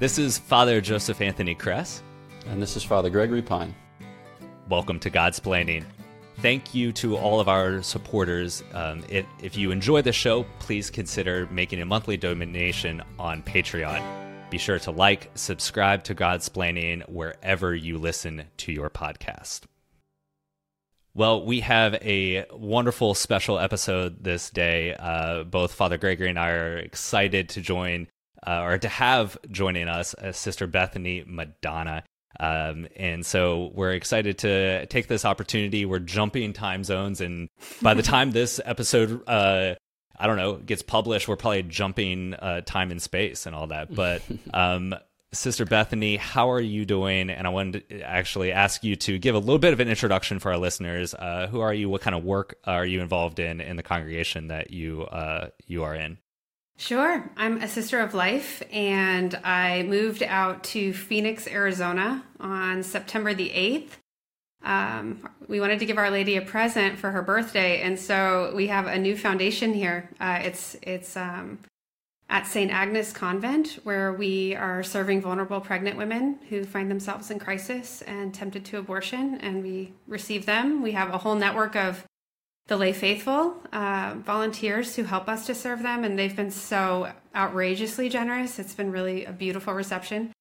This is Father Joseph Anthony Kress. And this is Father Gregory Pine. Welcome to Godsplaining. Thank you to all of our supporters. Um, it, if you enjoy the show, please consider making a monthly donation on Patreon. Be sure to like, subscribe to Godsplaining wherever you listen to your podcast. Well, we have a wonderful special episode this day. Uh, both Father Gregory and I are excited to join uh, or to have joining us uh, Sister Bethany Madonna. Um, and so we're excited to take this opportunity. We're jumping time zones, and by the time this episode, uh, I don't know, gets published, we're probably jumping uh, time and space and all that. But um, Sister Bethany, how are you doing? And I wanted to actually ask you to give a little bit of an introduction for our listeners. Uh, who are you? What kind of work are you involved in in the congregation that you uh, you are in? Sure. I'm a sister of life, and I moved out to Phoenix, Arizona on September the 8th. Um, we wanted to give Our Lady a present for her birthday, and so we have a new foundation here. Uh, it's it's um, at St. Agnes Convent, where we are serving vulnerable pregnant women who find themselves in crisis and tempted to abortion, and we receive them. We have a whole network of the lay faithful uh, volunteers who help us to serve them, and they've been so outrageously generous. It's been really a beautiful reception.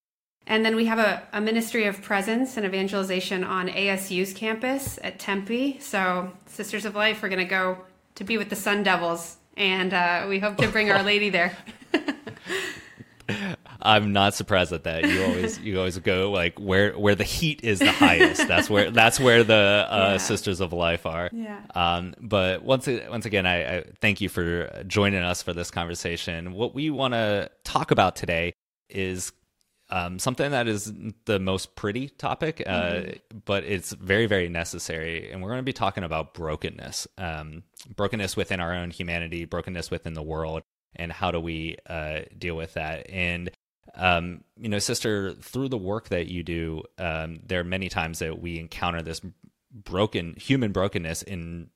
And then we have a, a ministry of presence and evangelization on ASU's campus at Tempe. So, Sisters of Life, we're going to go to be with the Sun Devils, and uh, we hope to bring Our Lady there. I'm not surprised at that. You always you always go like where where the heat is the highest. That's where that's where the uh, yeah. Sisters of Life are. Yeah. Um, but once once again, I, I thank you for joining us for this conversation. What we want to talk about today is um, something that is the most pretty topic, uh, mm-hmm. but it's very, very necessary. And we're going to be talking about brokenness, um, brokenness within our own humanity, brokenness within the world, and how do we uh, deal with that. And um, you know, sister, through the work that you do, um, there are many times that we encounter this broken human brokenness in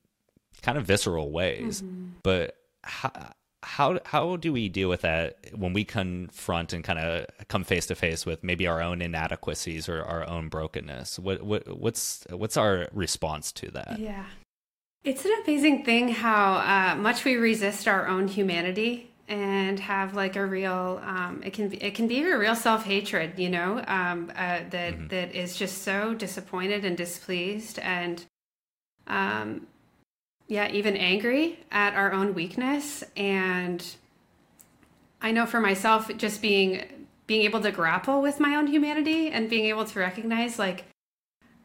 kind of visceral ways. Mm-hmm. But how, how how do we deal with that when we confront and kind of come face to face with maybe our own inadequacies or our own brokenness? What what what's what's our response to that? Yeah. It's an amazing thing how uh, much we resist our own humanity and have like a real um, it can be it can be a real self hatred you know um, uh, that mm-hmm. that is just so disappointed and displeased and um, yeah even angry at our own weakness and I know for myself just being being able to grapple with my own humanity and being able to recognize like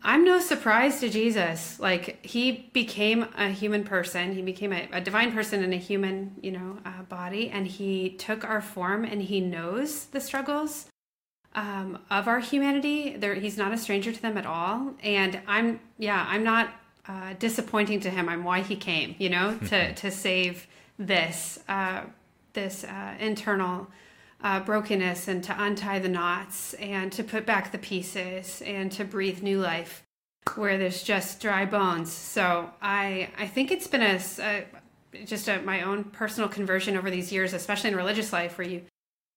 I'm no surprise to Jesus. Like he became a human person. He became a, a divine person in a human, you know, uh, body, and he took our form, and he knows the struggles um, of our humanity. There, he's not a stranger to them at all. And I'm, yeah, I'm not uh, disappointing to him. I'm why he came, you know, to to save this uh, this uh, internal uh, brokenness and to untie the knots and to put back the pieces and to breathe new life where there's just dry bones. So I I think it's been a, a just a, my own personal conversion over these years, especially in religious life, where you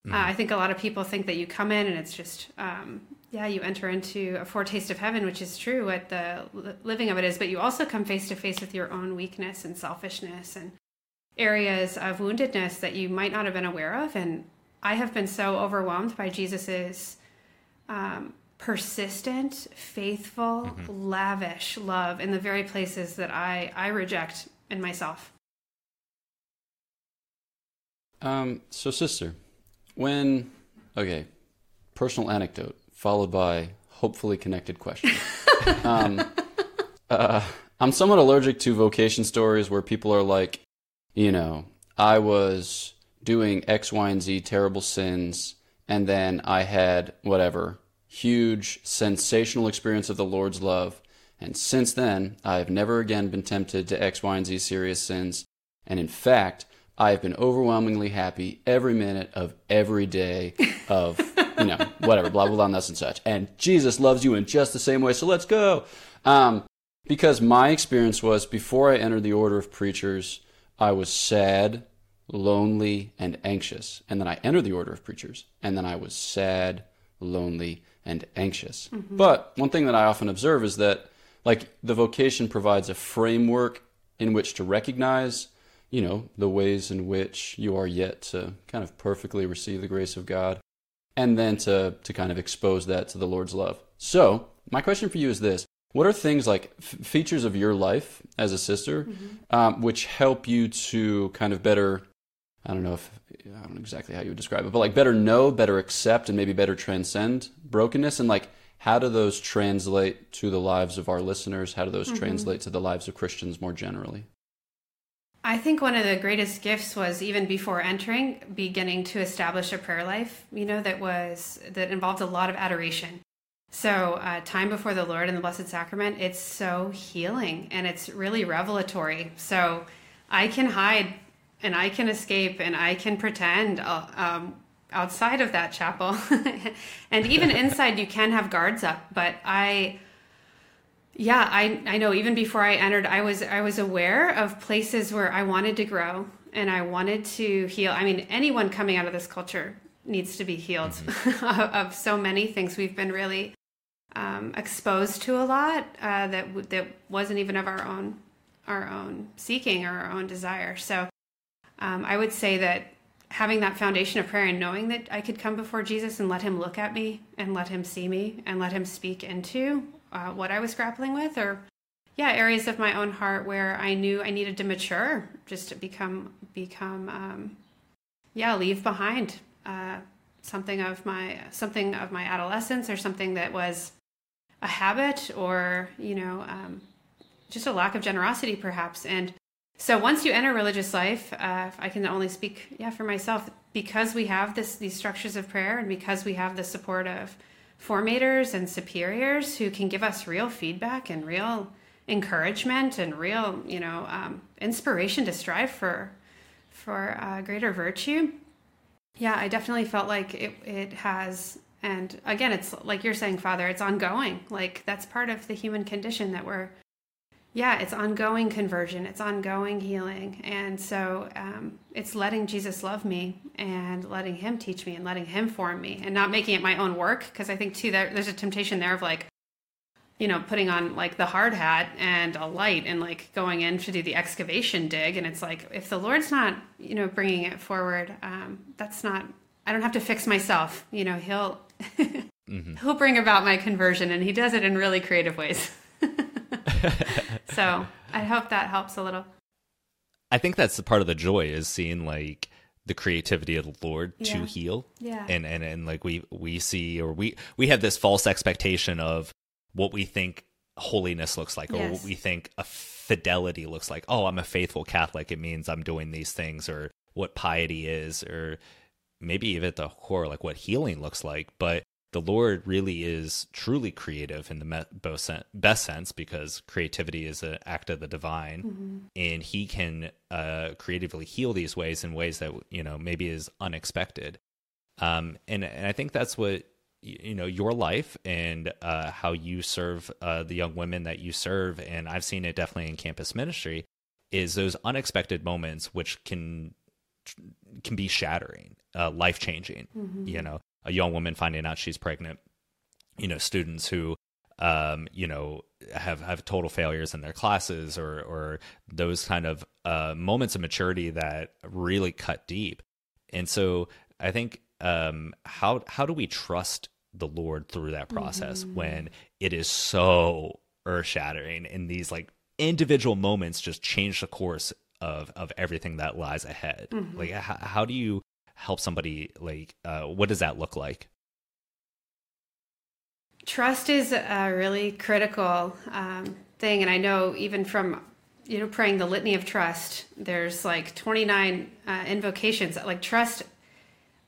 mm. uh, I think a lot of people think that you come in and it's just um, yeah you enter into a foretaste of heaven, which is true what the living of it is, but you also come face to face with your own weakness and selfishness and areas of woundedness that you might not have been aware of and I have been so overwhelmed by Jesus's um, persistent, faithful, mm-hmm. lavish love in the very places that I I reject in myself. Um. So, sister, when okay, personal anecdote followed by hopefully connected question. um, uh, I'm somewhat allergic to vocation stories where people are like, you know, I was doing X, Y, and Z terrible sins, and then I had whatever huge sensational experience of the Lord's love. And since then, I have never again been tempted to X, Y, and Z serious sins. And in fact, I have been overwhelmingly happy every minute of every day of, you know, whatever, blah, blah, blah, and this and such. And Jesus loves you in just the same way, so let's go. Um, because my experience was before I entered the order of preachers, I was sad, lonely, and anxious. And then I entered the order of preachers, and then I was sad, lonely, and anxious. Mm-hmm. But one thing that I often observe is that, like, the vocation provides a framework in which to recognize, you know, the ways in which you are yet to kind of perfectly receive the grace of God, and then to, to kind of expose that to the Lord's love. So, my question for you is this what are things like f- features of your life as a sister mm-hmm. um, which help you to kind of better i don't know if i don't know exactly how you would describe it but like better know better accept and maybe better transcend brokenness and like how do those translate to the lives of our listeners how do those mm-hmm. translate to the lives of christians more generally I think one of the greatest gifts was even before entering, beginning to establish a prayer life, you know, that was that involved a lot of adoration. So, uh, time before the Lord and the Blessed Sacrament, it's so healing and it's really revelatory. So, I can hide and I can escape and I can pretend uh, um, outside of that chapel. and even inside, you can have guards up. But I, yeah, I, I know even before I entered, I was, I was aware of places where I wanted to grow and I wanted to heal. I mean, anyone coming out of this culture needs to be healed mm-hmm. of so many things. We've been really um, exposed to a lot uh, that that wasn't even of our own our own seeking or our own desire. So um, I would say that having that foundation of prayer and knowing that I could come before Jesus and let Him look at me and let Him see me and let Him speak into uh, what I was grappling with, or yeah, areas of my own heart where I knew I needed to mature, just to become become um, yeah, leave behind uh, something of my something of my adolescence or something that was a habit or you know um, just a lack of generosity perhaps. And so once you enter religious life uh, i can only speak yeah for myself. Because we have this these structures of prayer and because we have the support of formators and superiors who can give us real feedback and real encouragement and real you know um, inspiration to strive for for uh, greater virtue yeah i definitely felt like it, it has and again it's like you're saying father it's ongoing. Like that's part of the human condition that we're yeah it's ongoing conversion. It's ongoing healing. And so um, it's letting jesus love me and letting him teach me and letting him form me and not making it my own work. Because i think too that there's a temptation there of like you know putting on like the hard hat and a light and like going in to do the excavation dig. And it's like if the lord's not you know bringing it forward um, that's not i don't have to fix myself. You know he'll mm-hmm. he'll bring about my conversion and he does it in really creative ways so i hope that helps a little. I think that's the part of the joy is seeing like the creativity of the lord yeah. to heal. Yeah. And and and like we we see or we we have this false expectation of what we think holiness looks like yes. or what we think a fidelity looks like. Oh i'm a faithful catholic. It means i'm doing these things or what piety is or maybe even at the core like what healing looks like. But the lord really is truly creative in the best sense because creativity is an act of the divine mm-hmm. and he can uh, creatively heal these ways in ways that you know maybe is unexpected um, and, and i think that's what you know your life and uh, how you serve uh, the young women that you serve and i've seen it definitely in campus ministry is those unexpected moments which can can be shattering, uh, life changing. Mm-hmm. You know, a young woman finding out she's pregnant. You know, students who um, you know have have total failures in their classes or or those kind of uh, moments of maturity that really cut deep. And so I think um, how how do we trust the Lord through that process mm-hmm. when it is so earth shattering and these like individual moments just change the course of of everything that lies ahead mm-hmm. like how, how do you help somebody like uh, what does that look like? Trust is a really critical um, thing and i know even from you know praying the litany of trust there's like 29 uh, invocations. Like trust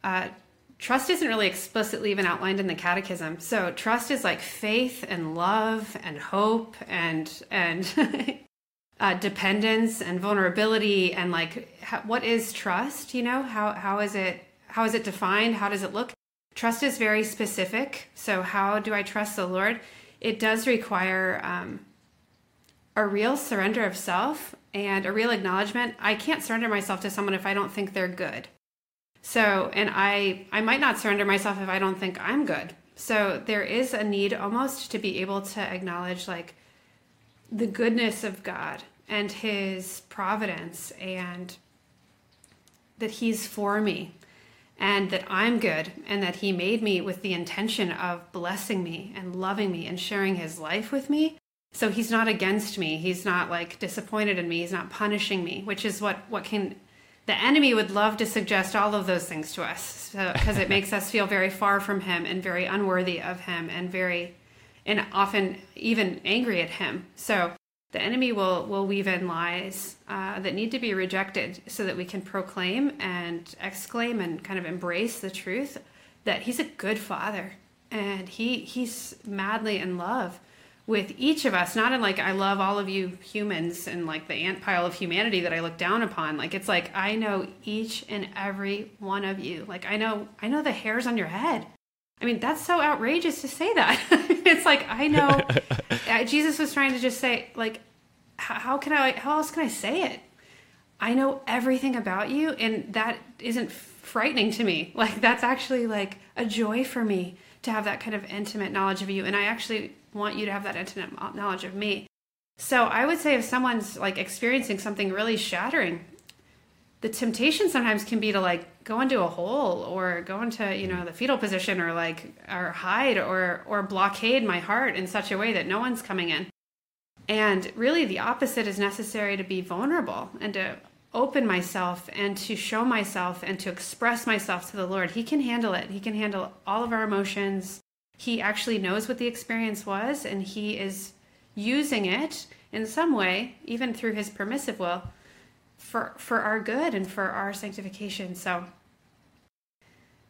uh, trust isn't really explicitly even outlined in the catechism. So trust is like faith and love and hope and and uh, dependence and vulnerability and like how, what is trust you know how how is it how is it defined how does it look trust is very specific so how do i trust the lord it does require um, a real surrender of self and a real acknowledgement. I can't surrender myself to someone if I don't think they're good. So, and I I might not surrender myself if I don't think I'm good. So there is a need almost to be able to acknowledge like the goodness of God and his providence and that he's for me and that I'm good and that he made me with the intention of blessing me and loving me and sharing his life with me. So he's not against me. He's not like disappointed in me. He's not punishing me, which is what what can the enemy would love to suggest all of those things to us because so, it makes us feel very far from him and very unworthy of him and very and often even angry at him. So the enemy will will weave in lies uh, that need to be rejected so that we can proclaim and exclaim and kind of embrace the truth that he's a good father and he he's madly in love with each of us not in like i love all of you humans and like the ant pile of humanity that i look down upon. Like it's like i know each and every one of you. Like i know i know the hairs on your head. I mean that's so outrageous to say that. It's like i know jesus was trying to just say like how can i how else can i say it i know everything about you and that isn't frightening to me like that's actually like a joy for me to have that kind of intimate knowledge of you and i actually want you to have that intimate knowledge of me. So I would say if someone's like experiencing something really shattering, the temptation sometimes can be to like go into a hole or go into you know mm. the fetal position or like or hide or or blockade my heart in such a way that no one's coming in. And really the opposite is necessary to be vulnerable and to open myself and to show myself and to express myself to the Lord. He can handle it. He can handle all of our emotions he actually knows what the experience was and he is using it in some way, even through his permissive will, for for our good and for our sanctification. So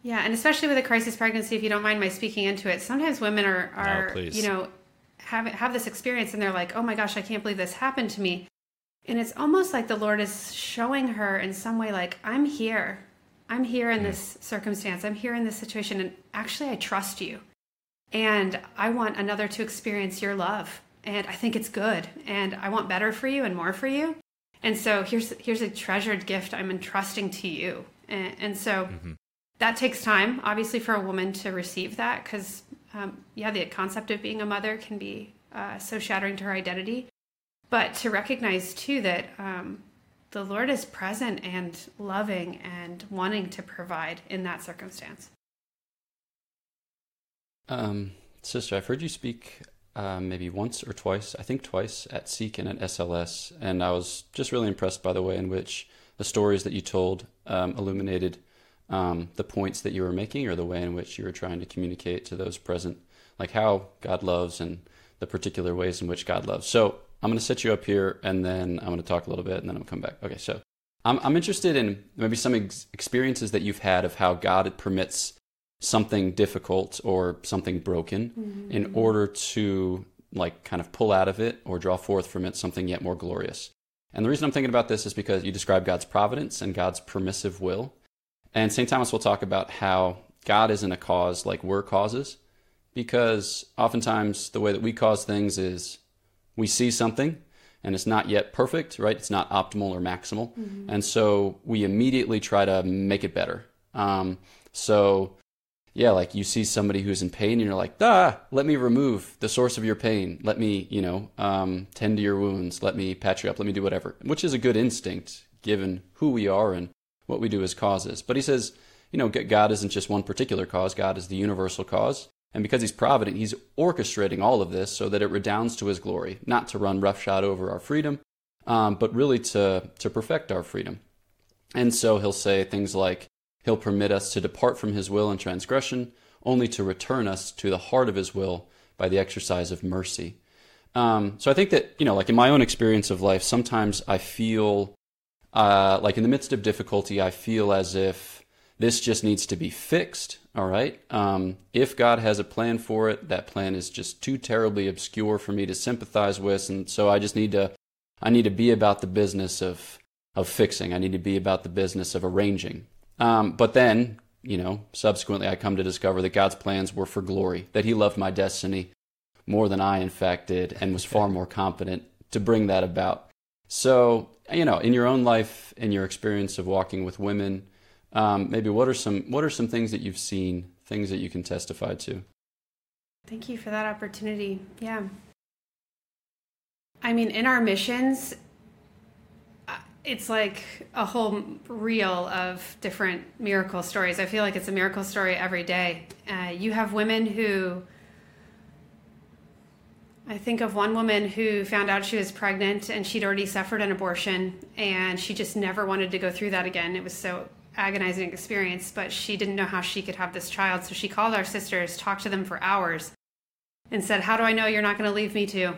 yeah, and especially with a crisis pregnancy, if you don't mind my speaking into it, sometimes women are are no, you know have have this experience and they're like, oh my gosh, I can't believe this happened to me. And it's almost like the Lord is showing her in some way, like, I'm here. I'm here in mm. this circumstance. I'm here in this situation. And actually, I trust you and I want another to experience your love. And I think it's good. And I want better for you and more for you. And so here's here's a treasured gift I'm entrusting to you. And, and so mm-hmm. that takes time, obviously, for a woman to receive that, because um, yeah, the concept of being a mother can be uh, so shattering to her identity. But to recognize too that um, the Lord is present and loving and wanting to provide in that circumstance. Um, sister, I've heard you speak uh, maybe once or twice, I think twice, at Seek and at SLS, and I was just really impressed by the way in which the stories that you told um, illuminated um, the points that you were making or the way in which you were trying to communicate to those present, like how God loves and the particular ways in which God loves. So I'm going to set you up here and then I'm going to talk a little bit and then to come back. Okay, so I'm, I'm interested in maybe some ex- experiences that you've had of how God permits something difficult or something broken mm-hmm. in order to like kind of pull out of it or draw forth from it something yet more glorious. And the reason I'm thinking about this is because you describe God's providence and God's permissive will. And St. Thomas will talk about how God isn't a cause like we're causes, because oftentimes the way that we cause things is we see something and it's not yet perfect, right? It's not optimal or maximal. Mm-hmm. And so we immediately try to make it better. Um, so yeah, like you see somebody who's in pain and you're like, ah, let me remove the source of your pain. Let me, you know, um, tend to your wounds. Let me patch you up. Let me do whatever, which is a good instinct given who we are and what we do as causes. But he says, you know, God isn't just one particular cause, God is the universal cause. And because he's provident, he's orchestrating all of this so that it redounds to his glory, not to run roughshod over our freedom, um, but really to, to perfect our freedom. And so he'll say things like, He'll permit us to depart from his will and transgression, only to return us to the heart of his will by the exercise of mercy. Um, so I think that, you know, like in my own experience of life, sometimes I feel uh, like in the midst of difficulty, I feel as if this just needs to be fixed. All right. Um, if God has a plan for it, that plan is just too terribly obscure for me to sympathize with. And so I just need to, I need to be about the business of, of fixing. I need to be about the business of arranging. Um, but then, you know, subsequently, I come to discover that God's plans were for glory, that He loved my destiny more than I, in fact, did, and was far more competent to bring that about. So, you know, in your own life, in your experience of walking with women, um, maybe what are some what are some things that you've seen, things that you can testify to? Thank you for that opportunity. Yeah. I mean, in our missions, it's like a whole reel of different miracle stories. I feel like it's a miracle story every day. Uh, you have women who I think of one woman who found out she was pregnant and she'd already suffered an abortion and she just never wanted to go through that again. It was so agonizing experience, but she didn't know how she could have this child. So she called our sisters, talked to them for hours, and said, How do I know you're not going to leave me too?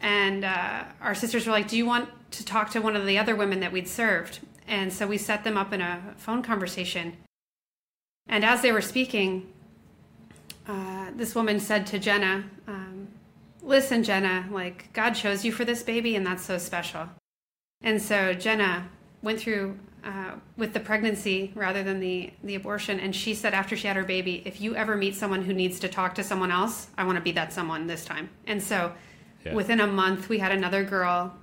And uh, our sisters were like, Do you want to talk to one of the other women that we'd served? And so we set them up in a phone conversation. And as they were speaking, uh, this woman said to Jenna, um, listen, Jenna, like God chose you for this baby, and that's so special. And so Jenna went through uh, with the pregnancy rather than the the abortion, and she said after she had her baby, if you ever meet someone who needs to talk to someone else, I want to be that someone this time. And so, yeah. within a month, we had another girl,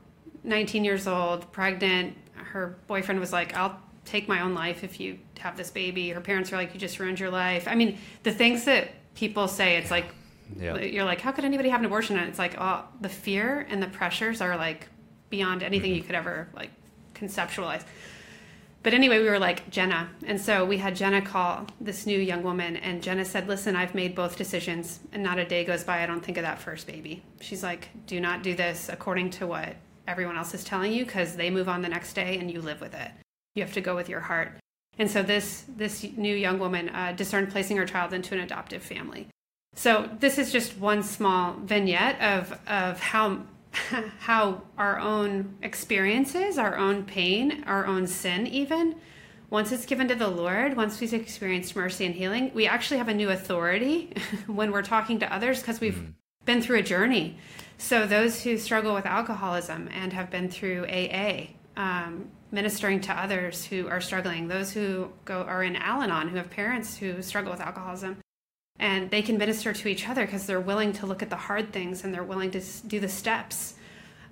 19 years old, pregnant. Her boyfriend was like, "I'll take my own life if you have this baby." Her parents were like, "You just ruined your life." I mean, the things that people say, it's like yeah. You're like, how could anybody have an abortion? And it's like, oh, the fear and the pressures are like beyond anything mm-hmm. you could ever like conceptualize. But anyway, we were like, Jenna. And so we had Jenna call this new young woman, and Jenna said, Listen, I've made both decisions, and not a day goes by I don't think of that first baby. She's like, Do not do this according to what everyone else is telling you, because they move on the next day and you live with it. You have to go with your heart. And so this this new young woman uh, discerned placing her child into an adoptive family. So this is just one small vignette of of how how our own experiences, our own pain, our own sin even once it's given to the Lord, once we've experienced mercy and healing, we actually have a new authority when we're talking to others because we've mm. been through a journey. So, those who struggle with alcoholism and have been through AA, um, ministering to others who are struggling, those who go are in Al Anon, who have parents who struggle with alcoholism, and they can minister to each other because they're willing to look at the hard things and they're willing to do the steps.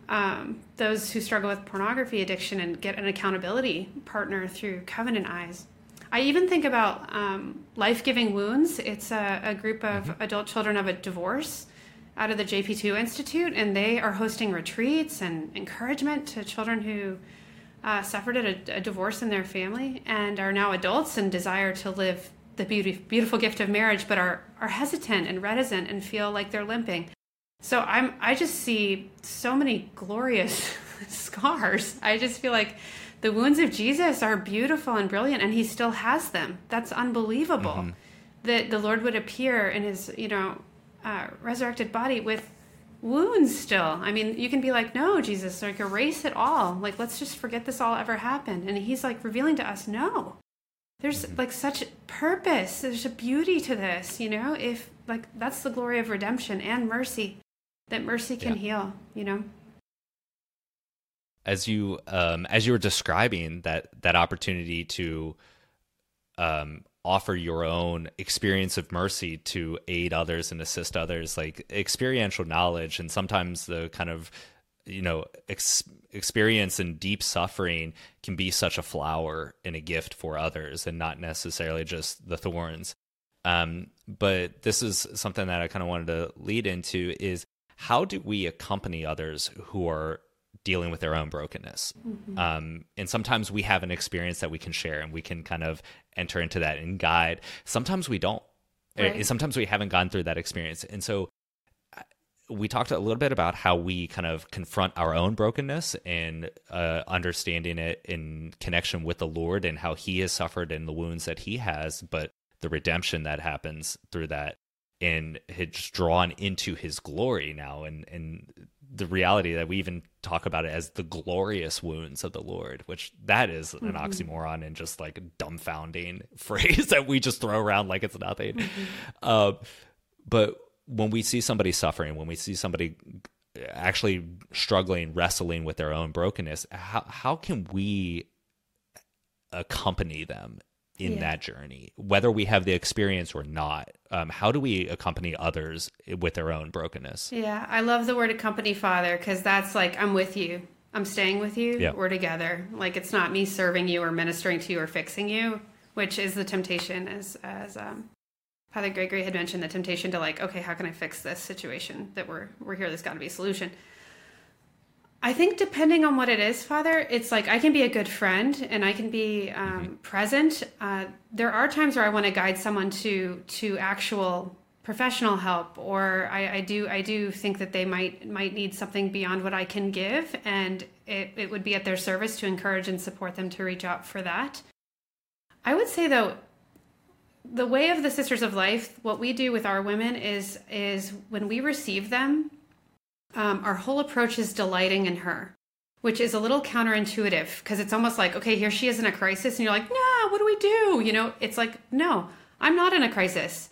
Um, those who struggle with pornography addiction and get an accountability partner through Covenant Eyes. I even think about um, Life Giving Wounds. It's a, a group of mm-hmm. adult children of a divorce out of the JP2 Institute, and they are hosting retreats and encouragement to children who uh, suffered a, a divorce in their family and are now adults and desire to live the beauty, beautiful gift of marriage, but are, are hesitant and reticent and feel like they're limping. So I'm, I just see so many glorious scars. I just feel like the wounds of Jesus are beautiful and brilliant, and he still has them. That's unbelievable. Mm-hmm. That the Lord would appear in his, you know, uh, resurrected body with wounds still. I mean, you can be like, no, Jesus, like erase it all. Like, let's just forget this all ever happened. And he's like revealing to us, no, there's like such purpose there's a beauty to this you know if like that's the glory of redemption and mercy that mercy can yeah. heal you know as you um as you were describing that that opportunity to um offer your own experience of mercy to aid others and assist others like experiential knowledge and sometimes the kind of you know ex- experience and deep suffering can be such a flower and a gift for others and not necessarily just the thorns. Um, but this is something that i kind of wanted to lead into is how do we accompany others who are dealing with their own brokenness. Mm-hmm. um, and sometimes we have an experience that we can share and we can kind of enter into that and guide. Sometimes we don't. Right. sometimes we haven't gone through that experience. And so we talked a little bit about how we kind of confront our own brokenness and uh, understanding it in connection with the Lord and how He has suffered and the wounds that He has, but the redemption that happens through that and it's drawn into His glory now, and and the reality that we even talk about it as the glorious wounds of the Lord, which that is an mm-hmm. oxymoron and just like dumbfounding phrase that we just throw around like it's nothing. Mm-hmm. Uh, but when we see somebody suffering, when we see somebody actually struggling, wrestling with their own brokenness, how how can we accompany them in yeah. that journey, whether we have the experience or not? Um, how do we accompany others with their own brokenness? Yeah, I love the word accompany, Father, because that's like I'm with you. I'm staying with you. Yeah. We're together. Like it's not me serving you or ministering to you or fixing you, which is the temptation as as um, Father Gregory had mentioned the temptation to like, okay, how can I fix this situation that we're we're here? There's got to be a solution. I think depending on what it is, Father, it's like I can be a good friend and I can be um, present. Uh, there are times where I want to guide someone to to actual professional help, or I, I do I do think that they might might need something beyond what I can give, and it, it would be at their service to encourage and support them to reach out for that. I would say though, the way of the Sisters of Life, what we do with our women is is when we receive them um, our whole approach is delighting in her, which is a little counterintuitive because it's almost like, okay, here she is in a crisis, and you're like, nah, what do we do? You know, it's like, no, I'm not in a crisis.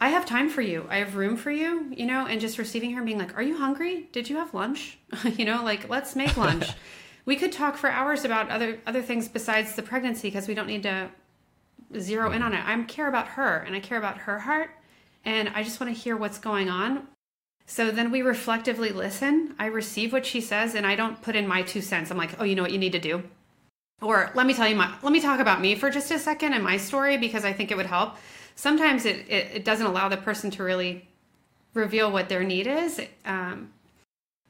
I have time for you. I have room for you, you know, and just receiving her and being like, are you hungry? Did you have lunch? you know, like, let's make lunch. we could talk for hours about other other things besides the pregnancy because we don't need to zero in on it. I care about her and I care about her heart and I just want to hear what's going on so then we reflectively listen. I receive what she says and I don't put in my two cents. I'm like, oh, you know what you need to do? Or let me tell you my, let me talk about me for just a second and my story because I think it would help. Sometimes it, it, it doesn't allow the person to really reveal what their need is. Um,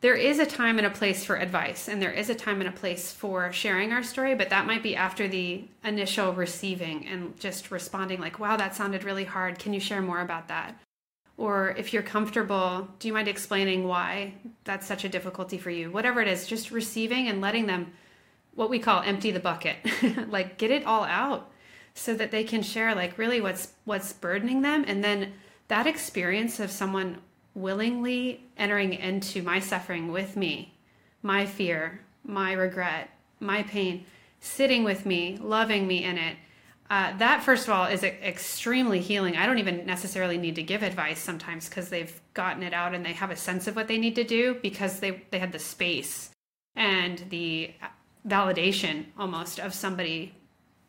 there is a time and a place for advice and there is a time and a place for sharing our story but that might be after the initial receiving and just responding like wow that sounded really hard can you share more about that or if you're comfortable, do you mind explaining why that's such a difficulty for you? Whatever it is, just receiving and letting them what we call empty the bucket. like get it all out so that they can share like really what's what's burdening them and then that experience of someone willingly entering into my suffering with me, my fear, my regret, my pain, sitting with me, loving me in it uh, that first of all is extremely healing. I don't even necessarily need to give advice sometimes because they've gotten it out and they have a sense of what they need to do because they they had the space and the validation almost of somebody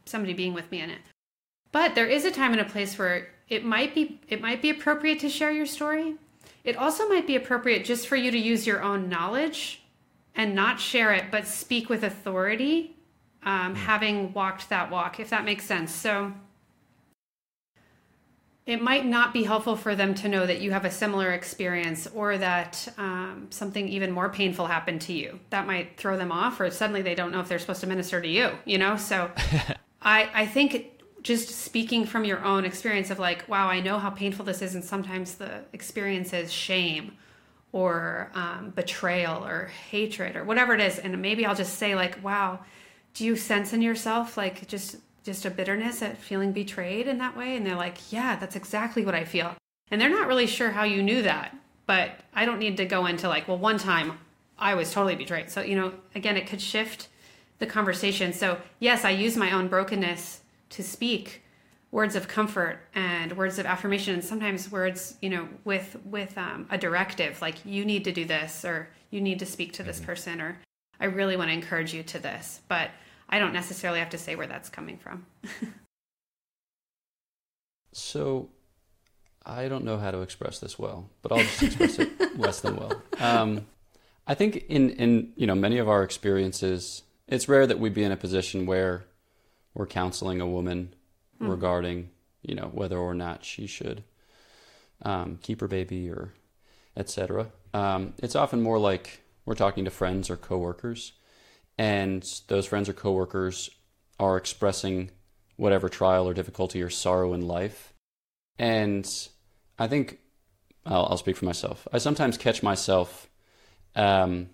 somebody being with me in it. But there is a time and a place where it might be it might be appropriate to share your story. It also might be appropriate just for you to use your own knowledge and not share it, but speak with authority um, having walked that walk, if that makes sense. So it might not be helpful for them to know that you have a similar experience or that um, something even more painful happened to you. That might throw them off, or suddenly they don't know if they're supposed to minister to you, you know? So I, I think just speaking from your own experience of like, wow, I know how painful this is, and sometimes the experience is shame or um, betrayal or hatred or whatever it is. And maybe I'll just say, like, wow do you sense in yourself like just just a bitterness at feeling betrayed in that way? And they're like yeah that's exactly what i feel. And they're not really sure how you knew that but i don't need to go into like well one time i was totally betrayed. So you know again it could shift the conversation. So yes i use my own brokenness to speak words of comfort and words of affirmation and sometimes words you know with with um, a directive like you need to do this or you need to speak to this mm-hmm. person or I really want to encourage you to this, but I don't necessarily have to say where that's coming from. so I don't know how to express this well, but I'll just express it less than well. Um, I think in, in you know many of our experiences, it's rare that we'd be in a position where we're counseling a woman mm. regarding you know whether or not she should um, keep her baby or etc. Um, it's often more like we're talking to friends or coworkers, and those friends or coworkers are expressing whatever trial or difficulty or sorrow in life. And I think I'll, I'll speak for myself. I sometimes catch myself um,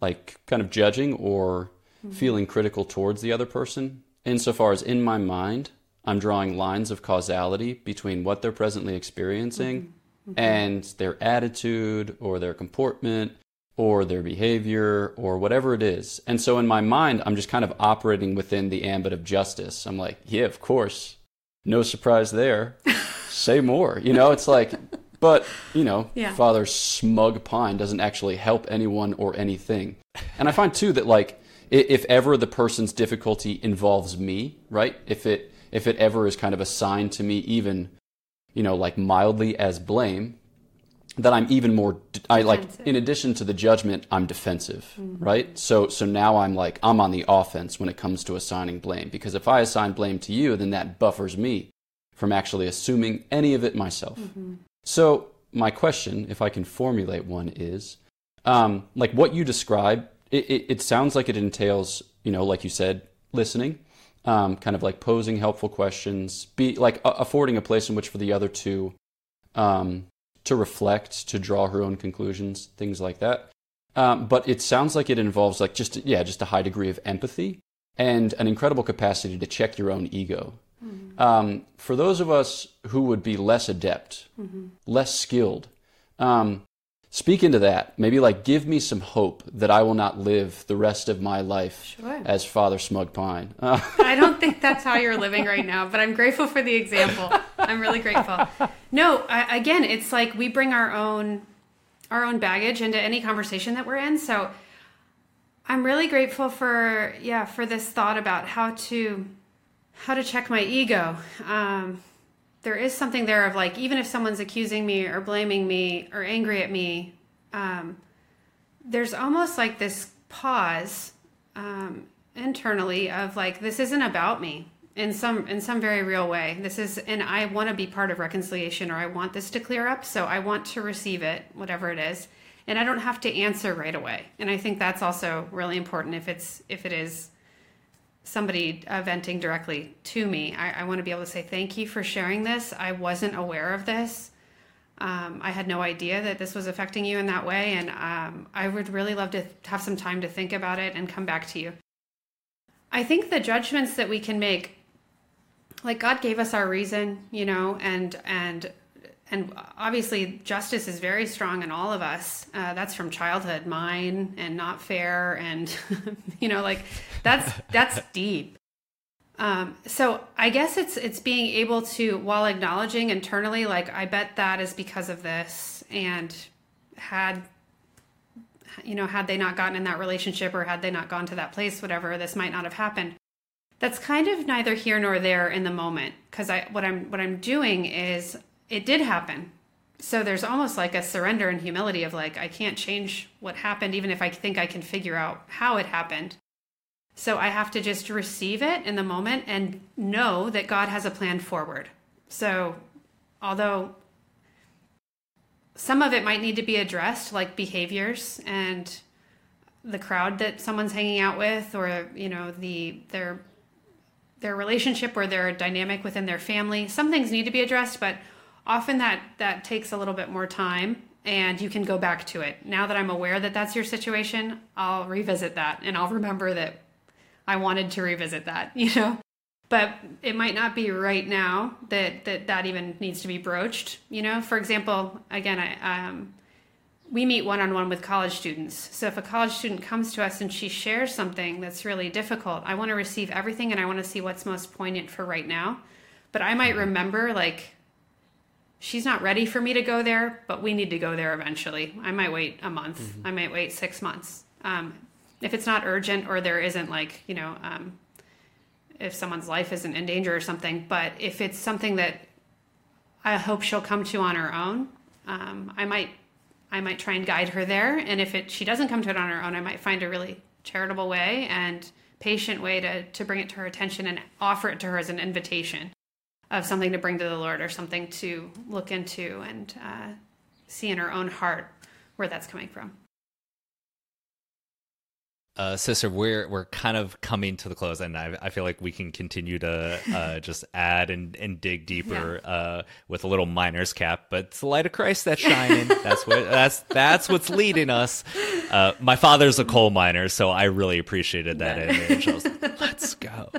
like kind of judging or mm-hmm. feeling critical towards the other person, insofar as in my mind, I'm drawing lines of causality between what they're presently experiencing mm-hmm. Mm-hmm. and their attitude or their comportment or their behavior or whatever it is. And so in my mind, I'm just kind of operating within the ambit of justice. I'm like, yeah, of course. No surprise there. Say more. You know, it's like, but, you know, yeah. Father Smug Pine doesn't actually help anyone or anything. And I find too that, like, if ever the person's difficulty involves me, right? If it, if it ever is kind of assigned to me, even, you know, like mildly as blame, that I'm even more I like Defensive. in addition to the judgment I'm defensive right? So so now I'm like I'm on the offense when it comes to assigning blame. Because if I assign blame to you then that buffers me from actually assuming any of it myself. So my question if I can formulate one is um, like what you describe it, it, it sounds like it entails you know like you said listening um, kind of like posing helpful questions be like a- affording a place in which for the other two um, to reflect, to draw her own conclusions, things like that. Um, but it sounds like it involves like just yeah, just a high degree of empathy and an incredible capacity to check your own ego. Um, for those of us who would be less adept, less skilled, um, speak into that. Maybe like give me some hope that I will not live the rest of my life Sure. as Father Smug Pine. Uh, I don't think that's how you're living right now, but I'm grateful for the example. I'm really grateful. No, I, again, it's like we bring our own our own baggage into any conversation that we're in. So I'm really grateful for yeah for this thought about how to how to check my ego. Um, there is something there of like even if someone's accusing me or blaming me or angry at me, um, there's almost like this pause um, internally of like this isn't about me in some in some very real way. This is and I want to be part of reconciliation or I want this to clear up, so I want to receive it, whatever it is, and I don't have to answer right away. And I think that's also really important if it's if it is somebody uh, venting directly to me. I, I want to be able to say thank you for sharing this. I wasn't aware of this. Um, I had no idea that this was affecting you in that way, and um, I would really love to have some time to think about it and come back to you. I think the judgments that we can make, like God gave us our reason, you know, and and and obviously justice is very strong in all of us. Uh, that's from childhood, mine and not fair, and you know, like that's that's deep. Um, so I guess it's it's being able to, while acknowledging internally, like I bet that is because of this, and had you know had they not gotten in that relationship or had they not gone to that place, whatever, this might not have happened. That's kind of neither here nor there in the moment because I what I'm what I'm doing is it did happen. So there's almost like a surrender and humility of like I can't change what happened even if I think I can figure out how it happened. So I have to just receive it in the moment and know that God has a plan forward. So although some of it might need to be addressed, like behaviors and the crowd that someone's hanging out with, or you know the their their relationship or their dynamic within their family. Some things need to be addressed, but often that that takes a little bit more time and you can go back to it. Now that I'm aware that that's your situation, I'll revisit that and I'll remember that I wanted to revisit that, you know. But it might not be right now that that that even needs to be broached, you know. For example, again, I um we meet one on one with college students. So if a college student comes to us and she shares something that's really difficult, I want to receive everything and I want to see what's most poignant for right now. But I might remember like she's not ready for me to go there, but we need to go there eventually. I might wait a month. I might wait six months. Um, if it's not urgent or there isn't like you know um, if someone's life isn't in danger or something but if it's something that i hope she'll come to on her own um, i might i might try and guide her there and if it she doesn't come to it on her own i might find a really charitable way and patient way to to bring it to her attention and offer it to her as an invitation of something to bring to the lord or something to look into and uh, see in her own heart where that's coming from Uh, sister, we're we're kind of coming to the close, and I, I feel like we can continue to uh, just add and, and dig deeper uh, with a little miner's cap. But it's the light of Christ that's shining. that's what that's that's what's leading us. Uh, my father's a coal miner, so I really appreciated that image. I was like, let's go,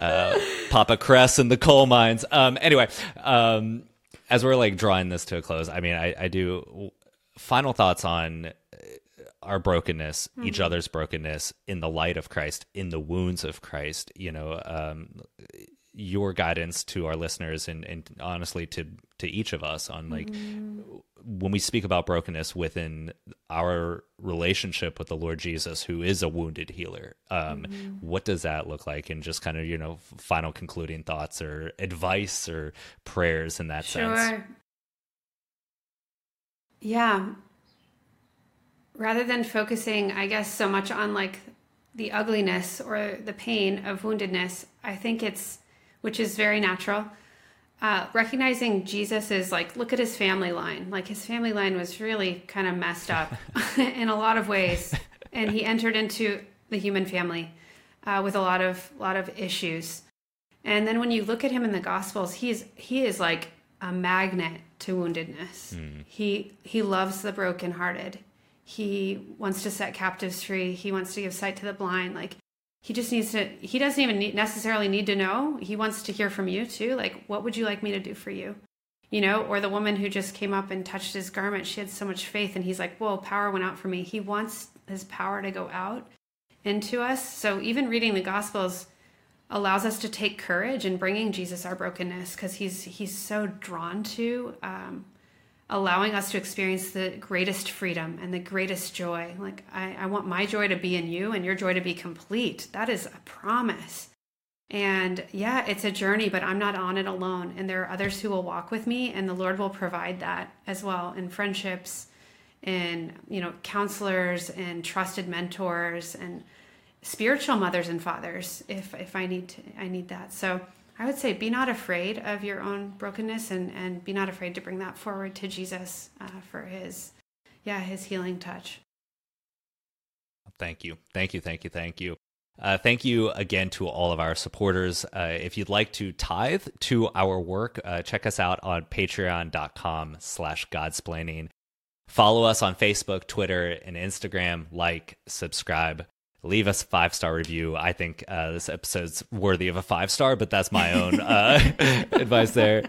uh, Papa Kress and the coal mines. Um, anyway, um, as we're like drawing this to a close, I mean, I, I do final thoughts on our brokenness, each other's brokenness in the light of Christ, in the wounds of Christ, you know, um, your guidance to our listeners and, and honestly to, to each of us on like when we speak about brokenness within our relationship with the Lord Jesus, who is a wounded healer, um, what does that look like? And just kind of, you know, final concluding thoughts or advice or prayers in that sense. Sure. Yeah. Rather than focusing, I guess, so much on like the ugliness or the pain of woundedness, I think it's, which is very natural, uh, recognizing Jesus is like, look at his family line. Like his family line was really kind of messed up in a lot of ways. And he entered into the human family uh, with a lot of, lot of issues. And then when you look at him in the Gospels, he's, he is like a magnet to woundedness. Mm. He, he loves the brokenhearted. He wants to set captives free. He wants to give sight to the blind. Like he just needs to he doesn't even need, necessarily need to know. He wants to hear from you too like what would you like me to do for you? You know or the woman who just came up and touched his garment she had so much faith and he's like whoa power went out for me. He wants his power to go out into us. So even reading the gospels allows us to take courage in bringing jesus our brokenness because he's he's so drawn to um, allowing us to experience the greatest freedom and the greatest joy. Like, I, I want my joy to be in you and your joy to be complete. That is a promise. And yeah, it's a journey, but I'm not on it alone. And there are others who will walk with me, and the Lord will provide that as well in friendships, in you know, counselors and trusted mentors and spiritual mothers and fathers if if I need to I need that. So I would say be not afraid of your own brokenness and, and be not afraid to bring that forward to Jesus uh, for his, yeah, his healing touch. Thank you. Thank you. Thank you. Thank you. Uh, thank you again to all of our supporters. Uh, if you'd like to tithe to our work, uh, check us out on patreon.com slash godsplaining. Follow us on Facebook, Twitter, and Instagram. Like, subscribe leave us a five star review. I think uh, this episode's worthy of a five star, but that's my own uh, advice there.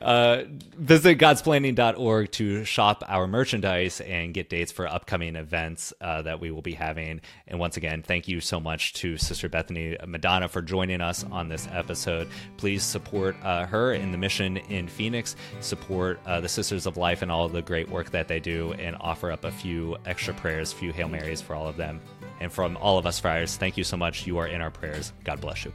Uh, visit godsplaining.org to shop our merchandise and get dates for upcoming events uh, that we will be having. And once again, thank you so much to Sister Bethany Madonna for joining us on this episode. Please support uh, her in the mission in Phoenix, support uh, the Sisters of Life and all the great work that they do, and offer up a few extra prayers, a few Hail Marys for all of them. And from all of us friars, thank you so much. You are in our prayers. God bless you.